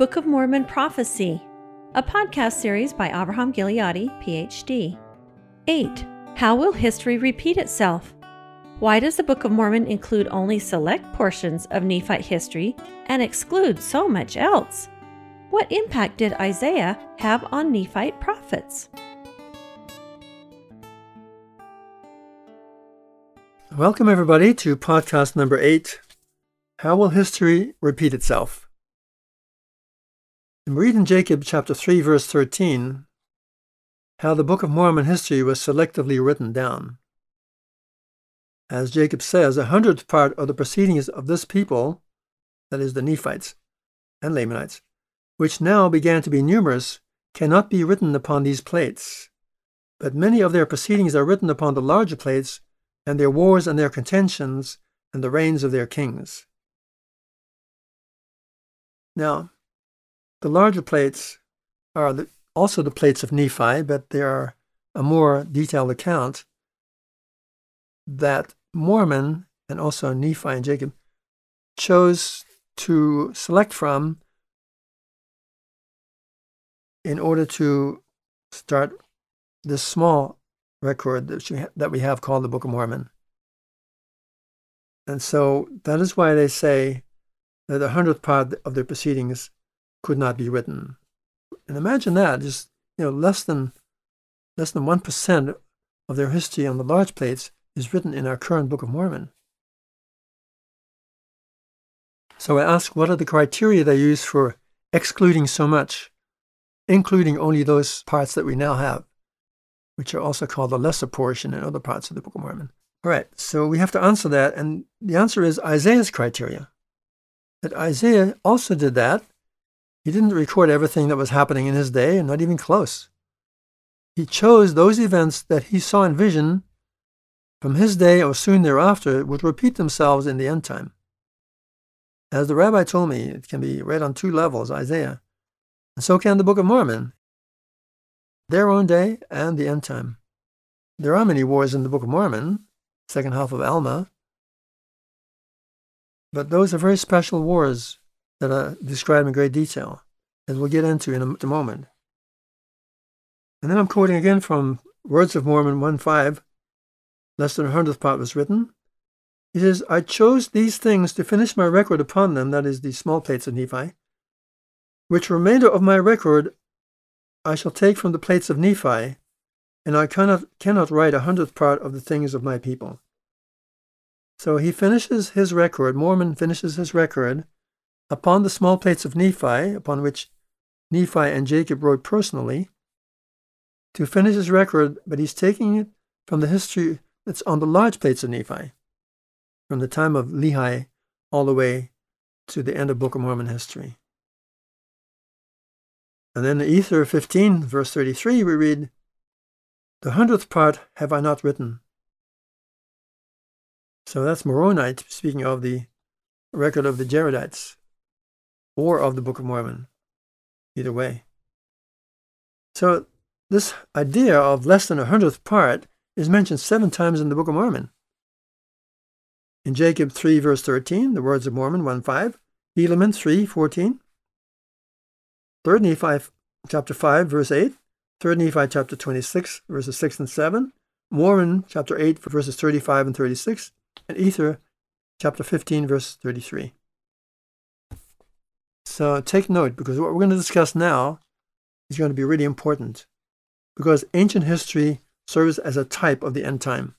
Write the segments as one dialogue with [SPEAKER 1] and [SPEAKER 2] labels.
[SPEAKER 1] Book of Mormon Prophecy, a podcast series by Abraham Gileadi, PhD. 8. How will history repeat itself? Why does the Book of Mormon include only select portions of Nephite history and exclude so much else? What impact did Isaiah have on Nephite prophets?
[SPEAKER 2] Welcome, everybody, to podcast number eight How Will History Repeat Itself? We read in Jacob chapter 3, verse 13, how the Book of Mormon history was selectively written down. As Jacob says, a hundredth part of the proceedings of this people, that is, the Nephites and Lamanites, which now began to be numerous, cannot be written upon these plates. But many of their proceedings are written upon the larger plates, and their wars and their contentions, and the reigns of their kings. Now, the larger plates are the, also the plates of Nephi, but they are a more detailed account that Mormon and also Nephi and Jacob chose to select from in order to start this small record that we have called the Book of Mormon. And so that is why they say that the hundredth part of their proceedings could not be written. And imagine that, just you know, less than less than one percent of their history on the large plates is written in our current Book of Mormon. So I ask, what are the criteria they use for excluding so much, including only those parts that we now have, which are also called the lesser portion in other parts of the Book of Mormon? All right, so we have to answer that, and the answer is Isaiah's criteria. That Isaiah also did that he didn't record everything that was happening in his day, and not even close. He chose those events that he saw in vision from his day or soon thereafter would repeat themselves in the end time. As the rabbi told me, it can be read on two levels, Isaiah, and so can the Book of Mormon, their own day and the end time. There are many wars in the Book of Mormon, second half of Alma, but those are very special wars that are described in great detail, as we'll get into in a, moment. And then I'm quoting again from Words of Mormon 1.5, less than a hundredth part was written. He says, I chose these things to finish my record upon them, that is, the small plates of Nephi, which remainder of my record I shall take from the plates of Nephi, and I cannot, cannot write a hundredth part of the things of my people. So he finishes his record, Mormon finishes his record upon the small plates of Nephi, upon which Nephi and Jacob wrote personally, to finish his record, but he's taking it from the history that's on the large plates of Nephi, from the time of Lehi all the way to the end of Book of Mormon history. And then in Ether 15, verse 33, we read, The hundredth part have I not written. So that's Moronite, speaking of the record of the Jaredites or of the Book of Mormon. Either way. So, this idea of less than a hundredth part is mentioned seven times in the Book of Mormon. In Jacob 3, verse 13, the words of Mormon 1 5, Helaman 3, 14, 3 Nephi chapter 5, verse 8, 3 Nephi chapter 26, verses 6 and 7, Mormon chapter 8, verses 35 and 36, and Ether chapter 15, verse 33. So take note because what we're going to discuss now is going to be really important because ancient history serves as a type of the end time,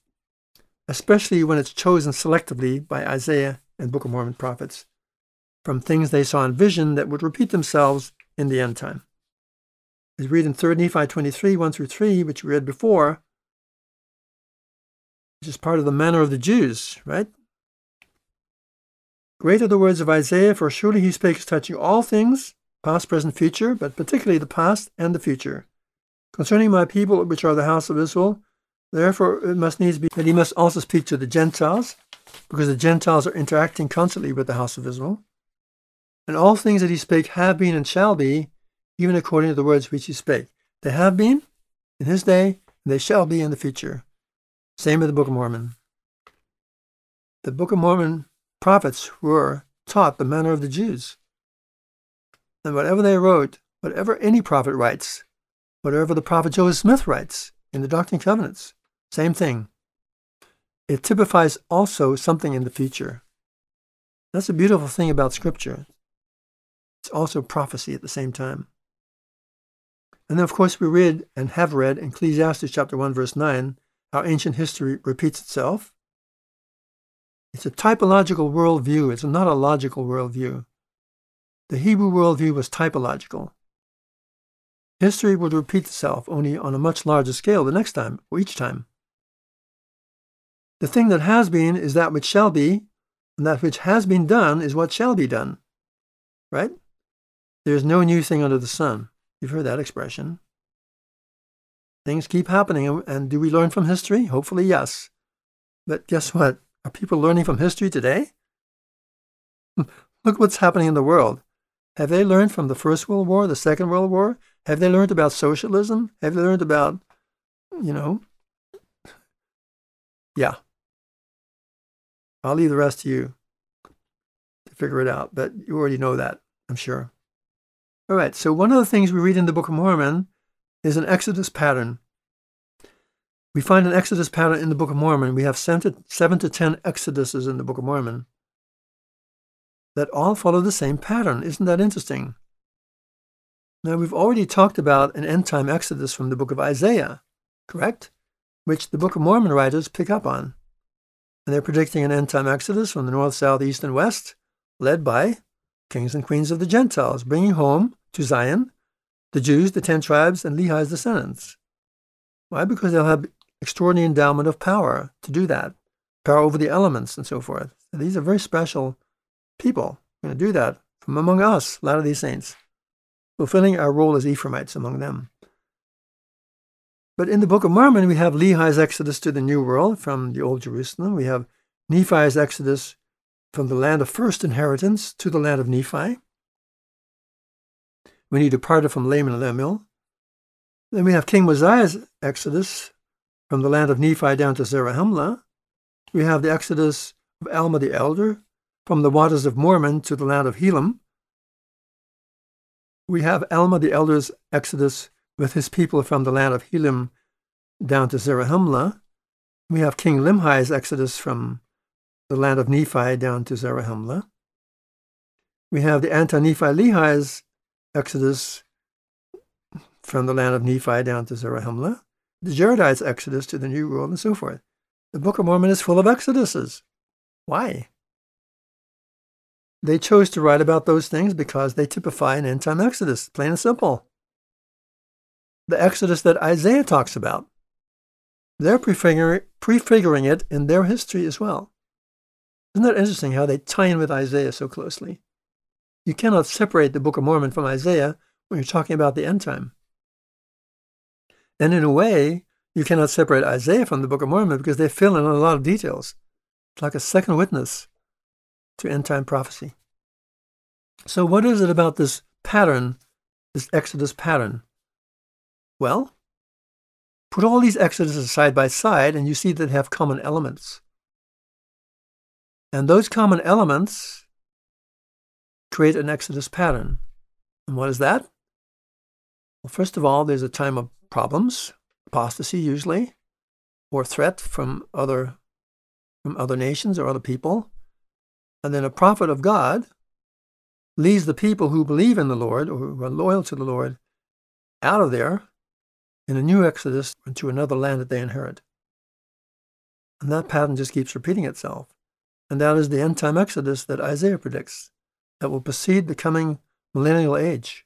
[SPEAKER 2] especially when it's chosen selectively by Isaiah and Book of Mormon prophets from things they saw in vision that would repeat themselves in the end time. As we read in 3 Nephi 23, 1 through 3, which we read before, which is part of the manner of the Jews, right? Great are the words of Isaiah, for surely he spake touching all things, past, present, future, but particularly the past and the future. Concerning my people, which are the house of Israel, therefore it must needs be that he must also speak to the Gentiles, because the Gentiles are interacting constantly with the house of Israel. And all things that he spake have been and shall be, even according to the words which he spake. They have been in his day, and they shall be in the future. Same with the Book of Mormon. The Book of Mormon prophets were taught the manner of the Jews. And whatever they wrote, whatever any prophet writes, whatever the prophet Joseph Smith writes in the Doctrine and Covenants, same thing. It typifies also something in the future. That's a beautiful thing about Scripture. It's also prophecy at the same time. And then, of course, we read and have read in Ecclesiastes chapter 1, verse 9, how ancient history repeats itself. It's a typological worldview, it's not a logical worldview. The Hebrew worldview was typological. History would repeat itself, only on a much larger scale the next time, or each time. The thing that has been is that which shall be, and that which has been done is what shall be done. Right? There is no new thing under the sun. You've heard that expression. Things keep happening, and do we learn from history? Hopefully, yes. But guess what? Are people learning from history today? Hmm, look what's happening in the world. Have they learned from the First World War, the Second World War? Have they learned about socialism? Have they learned about, you know? Yeah. I'll leave the rest to you to figure it out, but you already know that, I'm sure. All right, so one of the things we read in the Book of Mormon is an Exodus pattern. We find an Exodus pattern in the Book of Mormon. We have seven to, seven to ten Exoduses in the Book of Mormon that all follow the same pattern. Isn't that interesting? Now, we've already talked about an end time Exodus from the book of Isaiah, correct? Which the Book of Mormon writers pick up on. And they're predicting an end time Exodus from the north, south, east, and west, led by kings and queens of the Gentiles, bringing home to Zion the Jews, the ten tribes, and Lehi's descendants. Why? Because they'll have extraordinary endowment of power to do that, power over the elements and so forth. So these are very special people going to do that from among us, a lot of these saints, fulfilling our role as Ephraimites among them. But in the Book of Mormon, we have Lehi's exodus to the New World from the Old Jerusalem. We have Nephi's exodus from the land of first inheritance to the land of Nephi. When he departed from Laman and Lemuel. Then we have King Mosiah's exodus from the land of Nephi down to Zarahemla. We have the exodus of Alma the elder from the waters of Mormon to the land of Helam. We have Alma the elder's exodus with his people from the land of Helam down to Zarahemla. We have King Limhi's exodus from the land of Nephi down to Zarahemla. We have the anti-Nephi Lehi's exodus from the land of Nephi down to Zarahemla. The Jaredites' exodus to the New World, and so forth. The Book of Mormon is full of exoduses. Why? They chose to write about those things because they typify an end time exodus, plain and simple. The exodus that Isaiah talks about. They're prefiguring, prefiguring it in their history as well. Isn't that interesting how they tie in with Isaiah so closely? You cannot separate the Book of Mormon from Isaiah when you're talking about the end time. And in a way, you cannot separate Isaiah from the Book of Mormon because they fill in a lot of details. It's like a second witness to end time prophecy. So, what is it about this pattern, this Exodus pattern? Well, put all these Exoduses side by side, and you see that they have common elements. And those common elements create an Exodus pattern. And what is that? Well, first of all, there's a time of problems, apostasy usually, or threat from other from other nations or other people. And then a prophet of God leads the people who believe in the Lord or who are loyal to the Lord out of there in a new exodus into another land that they inherit. And that pattern just keeps repeating itself. And that is the end time exodus that Isaiah predicts that will precede the coming millennial age.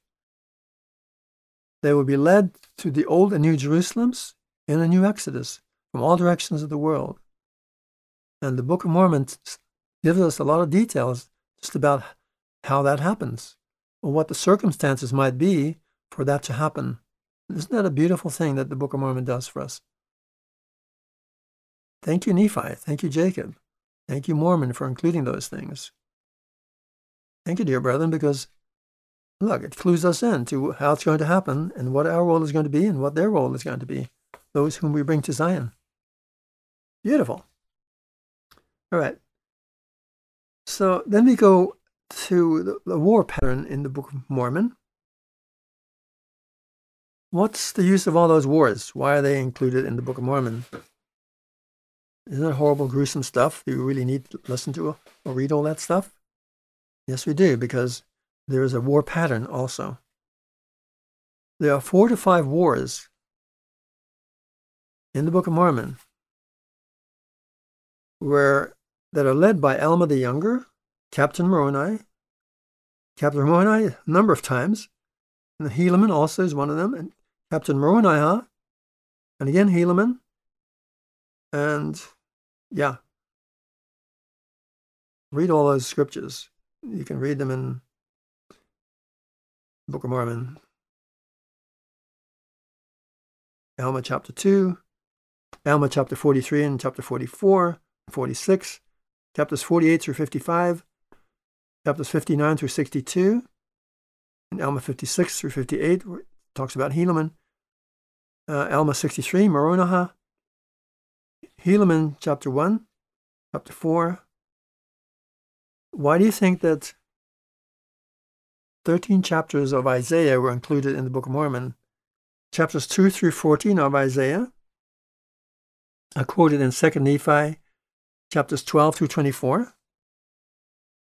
[SPEAKER 2] They will be led to the old and new Jerusalems in a new exodus from all directions of the world. And the Book of Mormon gives us a lot of details just about how that happens or what the circumstances might be for that to happen. Isn't that a beautiful thing that the Book of Mormon does for us? Thank you, Nephi. Thank you, Jacob. Thank you, Mormon, for including those things. Thank you, dear brethren, because look, it clues us in to how it's going to happen and what our role is going to be and what their role is going to be, those whom we bring to Zion. Beautiful. All right. So then we go to the, the war pattern in the Book of Mormon. What's the use of all those wars? Why are they included in the Book of Mormon? Isn't that horrible, gruesome stuff? Do you really need to listen to or read all that stuff? Yes, we do, because there is a war pattern also. There are four to five wars in the Book of Mormon where that are led by Alma the Younger, Captain Moroni, Captain Moroni a number of times, and Helaman also is one of them, and Captain Moroni, and again Helaman, and yeah, read all those scriptures. You can read them in Book of Mormon. Alma chapter 2, Alma chapter 43 and chapter 44, 46, chapters 48 through 55, chapters 59 through 62, and Alma 56 through 58 where it talks about Helaman. Uh, Alma 63, Moronihah. Helaman chapter 1, chapter 4. Why do you think that 13 chapters of Isaiah were included in the Book of Mormon? Chapters 2 through 14 of Isaiah are quoted in 2 Nephi chapters 12 through 24?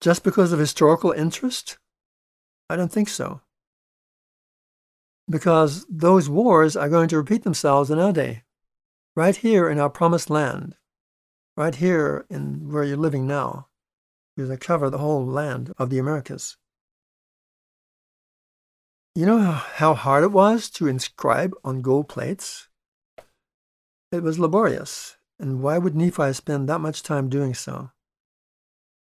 [SPEAKER 2] Just because of historical interest? I don't think so. Because those wars are going to repeat themselves in our day, right here in our promised land, right here in where you're living now, because they cover the whole land of the Americas. You know how hard it was to inscribe on gold plates? It was laborious. And why would Nephi spend that much time doing so?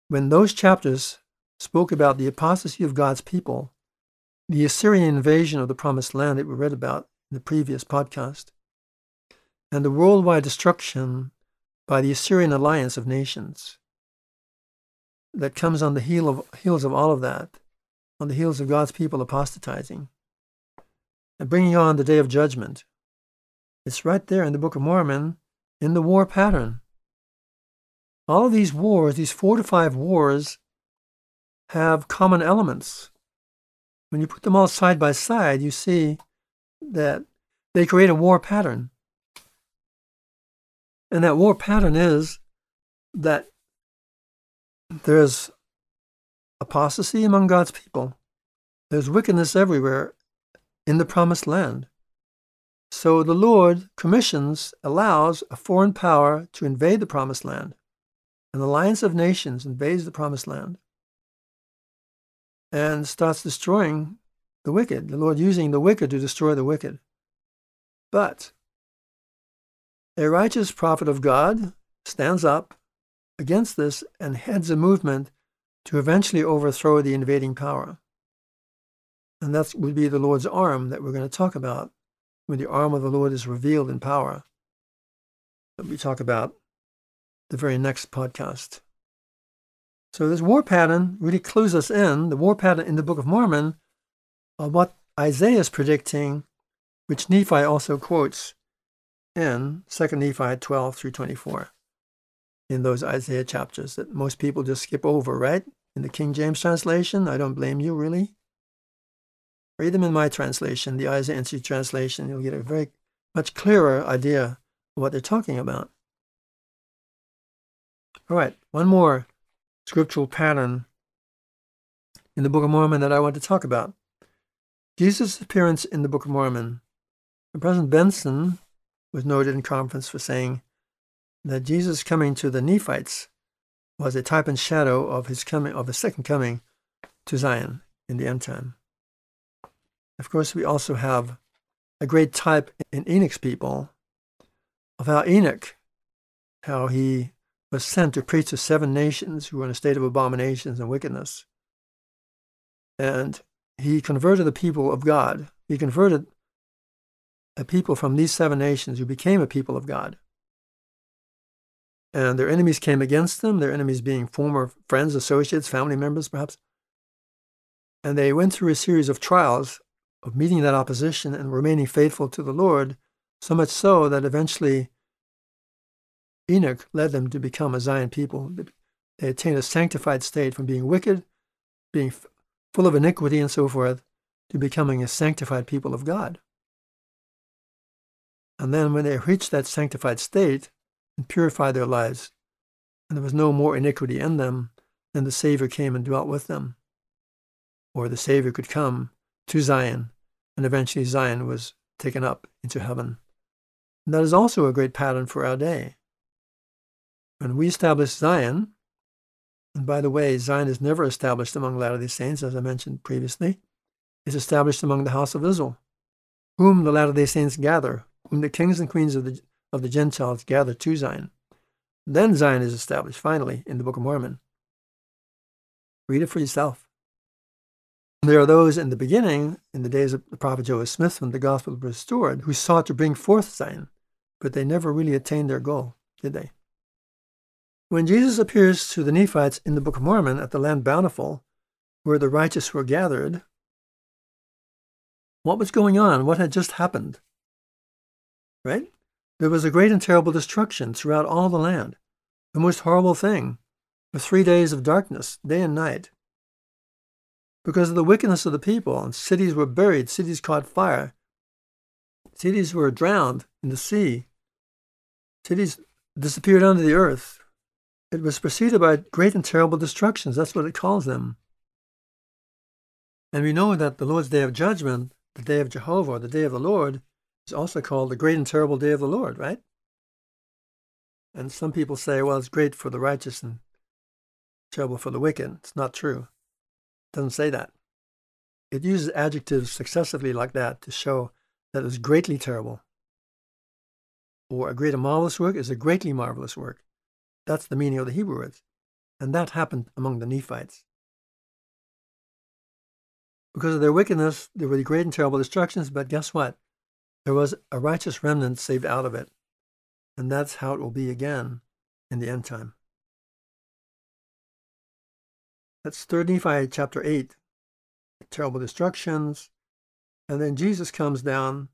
[SPEAKER 2] When those chapters spoke about the apostasy of God's people, the Assyrian invasion of the promised land that we read about in the previous podcast, and the worldwide destruction by the Assyrian alliance of nations that comes on the heel of, heels of all of that, on the heels of God's people apostatizing and bringing on the day of judgment. It's right there in the Book of Mormon in the war pattern. All of these wars, these four to five wars, have common elements. When you put them all side by side, you see that they create a war pattern. And that war pattern is that there's apostasy among God's people, there's wickedness everywhere in the promised land. So the Lord commissions, allows a foreign power to invade the promised land. An alliance of nations invades the promised land and starts destroying the wicked. The Lord using the wicked to destroy the wicked. But a righteous prophet of God stands up against this and heads a movement to eventually overthrow the invading power. And that would be the Lord's arm that we're going to talk about when the arm of the Lord is revealed in power that we talk about the very next podcast. So this war pattern really clues us in, the war pattern in the Book of Mormon, of what Isaiah is predicting, which Nephi also quotes in 2 Nephi 12 through 24, in those Isaiah chapters that most people just skip over, right? In the King James translation, I don't blame you, really. Read them in my translation, the Isaiah Institute translation. You'll get a very much clearer idea of what they're talking about. All right, one more scriptural pattern in the Book of Mormon that I want to talk about. Jesus' appearance in the Book of Mormon. President Benson was noted in conference for saying that Jesus coming to the Nephites was a type and shadow of his coming of the second coming to Zion in the end time. Of course, we also have a great type in Enoch's people of how Enoch, how he was sent to preach to seven nations who were in a state of abominations and wickedness. And he converted the people of God. He converted a people from these seven nations who became a people of God. And their enemies came against them, their enemies being former friends, associates, family members, perhaps. And they went through a series of trials of meeting that opposition and remaining faithful to the Lord, so much so that eventually Enoch led them to become a Zion people. They attained a sanctified state from being wicked being full of iniquity and so forth, to becoming a sanctified people of God. And then when they reached that sanctified state and purified their lives, and there was no more iniquity in them, then the Savior came and dwelt with them. Or the Savior could come to Zion, and eventually Zion was taken up into heaven. And that is also a great pattern for our day. When we establish Zion, and by the way, Zion is never established among Latter day Saints, as I mentioned previously, it's established among the house of Israel, whom the Latter day Saints gather, whom the kings and queens of the, of the Gentiles gather to Zion. Then Zion is established, finally, in the Book of Mormon. Read it for yourself. There are those in the beginning, in the days of the prophet Joseph Smith, when the gospel was restored, who sought to bring forth Zion, but they never really attained their goal, did they? When Jesus appears to the Nephites in the Book of Mormon at the land bountiful, where the righteous were gathered, what was going on? What had just happened? Right? There was a great and terrible destruction throughout all the land. The most horrible thing was three days of darkness, day and night. Because of the wickedness of the people, and cities were buried, cities caught fire, cities were drowned in the sea, cities disappeared under the earth. It was preceded by great and terrible destructions. That's what it calls them. And we know that the Lord's day of judgment, the day of Jehovah, the day of the Lord, is also called the great and terrible day of the Lord, right? And some people say, well, it's great for the righteous and terrible for the wicked. It's not true. It doesn't say that. It uses adjectives successively like that to show that it's greatly terrible. Or a great and marvelous work is a greatly marvelous work. That's the meaning of the Hebrew words. And that happened among the Nephites. Because of their wickedness, there were great and terrible destructions, but guess what? There was a righteous remnant saved out of it. And that's how it will be again in the end time. That's 3 Nephi chapter 8, terrible destructions. And then Jesus comes down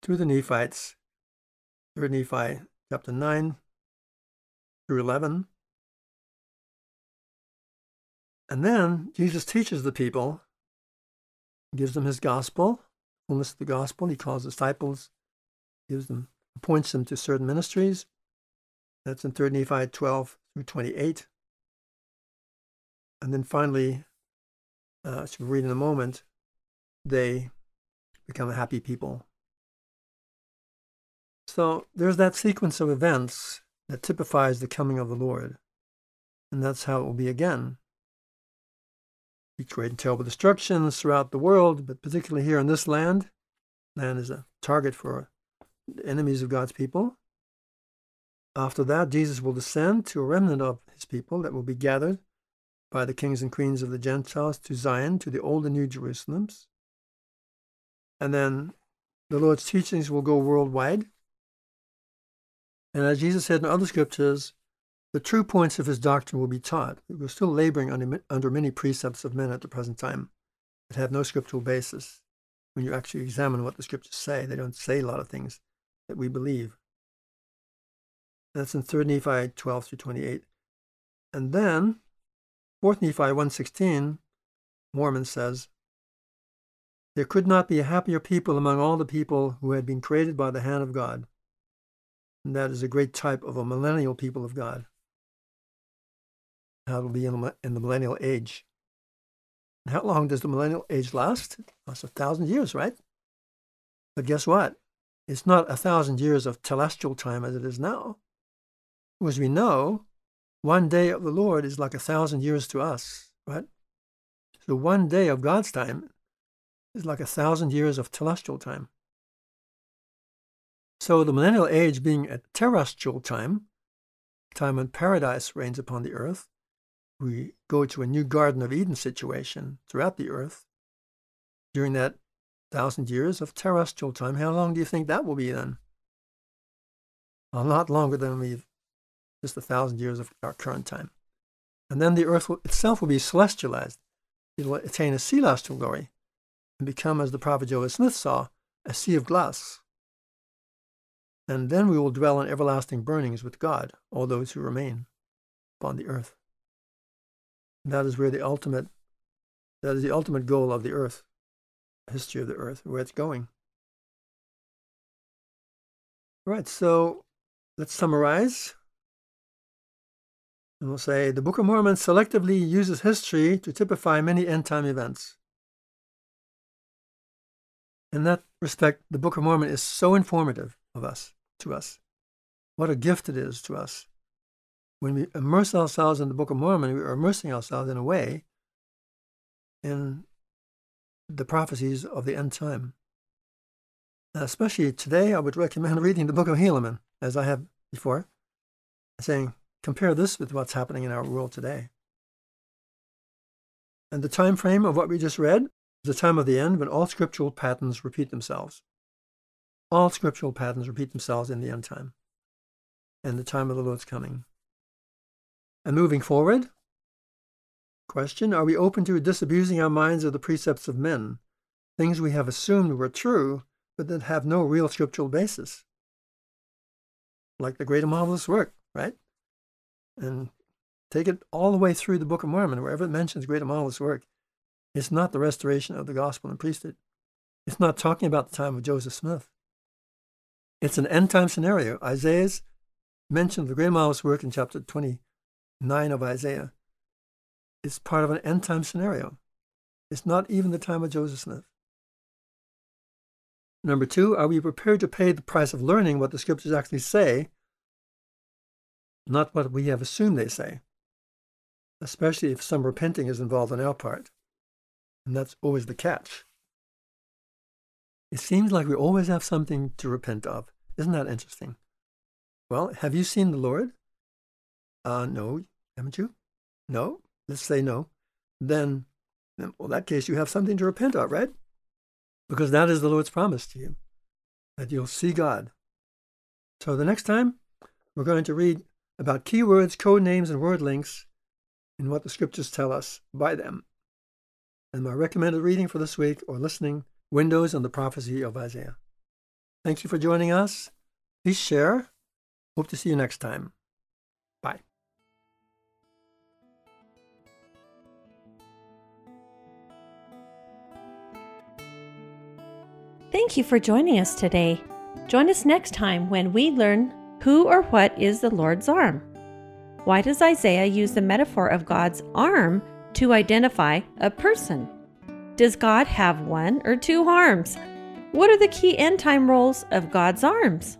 [SPEAKER 2] to the Nephites, 3 Nephi chapter 9 through 11. And then Jesus teaches the people, gives them his gospel, fullness of the gospel. He calls disciples, gives them, appoints them to certain ministries. That's in 3 Nephi 12 through 28. And then finally, uh, as we'll read in a moment, they become a happy people. So there's that sequence of events that typifies the coming of the Lord. And that's how it will be again. Great and terrible destructions throughout the world, but particularly here in this land. Land is a target for the enemies of God's people. After that, Jesus will descend to a remnant of his people that will be gathered by the kings and queens of the Gentiles to Zion, to the old and new Jerusalems. And then the Lord's teachings will go worldwide. And as Jesus said in other scriptures, the true points of his doctrine will be taught. We're still laboring under, under many precepts of men at the present time that have no scriptural basis. When you actually examine what the scriptures say, they don't say a lot of things that we believe. That's in 3 Nephi 12 through 28. And then, 4 Nephi 1.16, Mormon says, There could not be a happier people among all the people who had been created by the hand of God. And that is a great type of a millennial people of God how it'll be in the, millennial age. How long does the millennial age last? It lasts a thousand years, right? But guess what? It's not a thousand years of telestial time as it is now. As we know, one day of the Lord is like a thousand years to us, right? So one day of God's time is like a thousand years of telestial time. So the millennial age being a terrestrial time, time when paradise reigns upon the earth, we go to a new Garden of Eden situation throughout the earth during that thousand years of terrestrial time. How long do you think that will be then? A lot longer than we've just a thousand years of our current time. And then the earth will, itself will be celestialized. It will attain a celestial glory and become, as the prophet Joseph Smith saw, a sea of glass. And then we will dwell in everlasting burnings with God, all those who remain upon the earth. That is where the ultimate, that is the ultimate goal of the earth, history of the earth, where it's going. Right, so let's summarize. And we'll say the Book of Mormon selectively uses history to typify many end time events. In that respect, the Book of Mormon is so informative of us, to us. What a gift it is to us. When we immerse ourselves in the Book of Mormon, we are immersing ourselves in a way in the prophecies of the end time. especially today, I would recommend reading the Book of Helaman, as I have before, saying, compare this with what's happening in our world today. And the time frame of what we just read is the time of the end when all scriptural patterns repeat themselves. All scriptural patterns repeat themselves in the end time and the time of the Lord's coming. And moving forward, question Are we open to disabusing our minds of the precepts of men, things we have assumed were true, but that have no real scriptural basis? Like the great and marvelous work, right? And take it all the way through the Book of Mormon, wherever it mentions great and marvelous work. It's not the restoration of the gospel and priesthood. It's not talking about the time of Joseph Smith. It's an end time scenario. Isaiah's mentioned the great and marvelous work in chapter 29 of Isaiah. It's part of an end time scenario. It's not even the time of Joseph Smith. Number two, are we prepared to pay the price of learning what the scriptures actually say, not what we have assumed they say, especially if some repenting is involved on our part? And that's always the catch. It seems like we always have something to repent of. Isn't that interesting? Well, have you seen the Lord? Uh, no, haven't you? No? Let's say no. Then, then, well, in that case, you have something to repent of, right? because that is the Lord's promise to you, that you'll see God. So the next time, we're going to read about keywords, code names, and word links and what the scriptures tell us by them. And my recommended reading for this week or listening, Windows on the Prophecy of Isaiah. Thank you for joining us. Please share. Hope to see you next time.
[SPEAKER 1] Thank you for joining us today. Join us next time when we learn who or what is the Lord's arm. Why does Isaiah use the metaphor of God's arm to identify a person? Does God have one or two arms? What are the key end time roles of God's arms?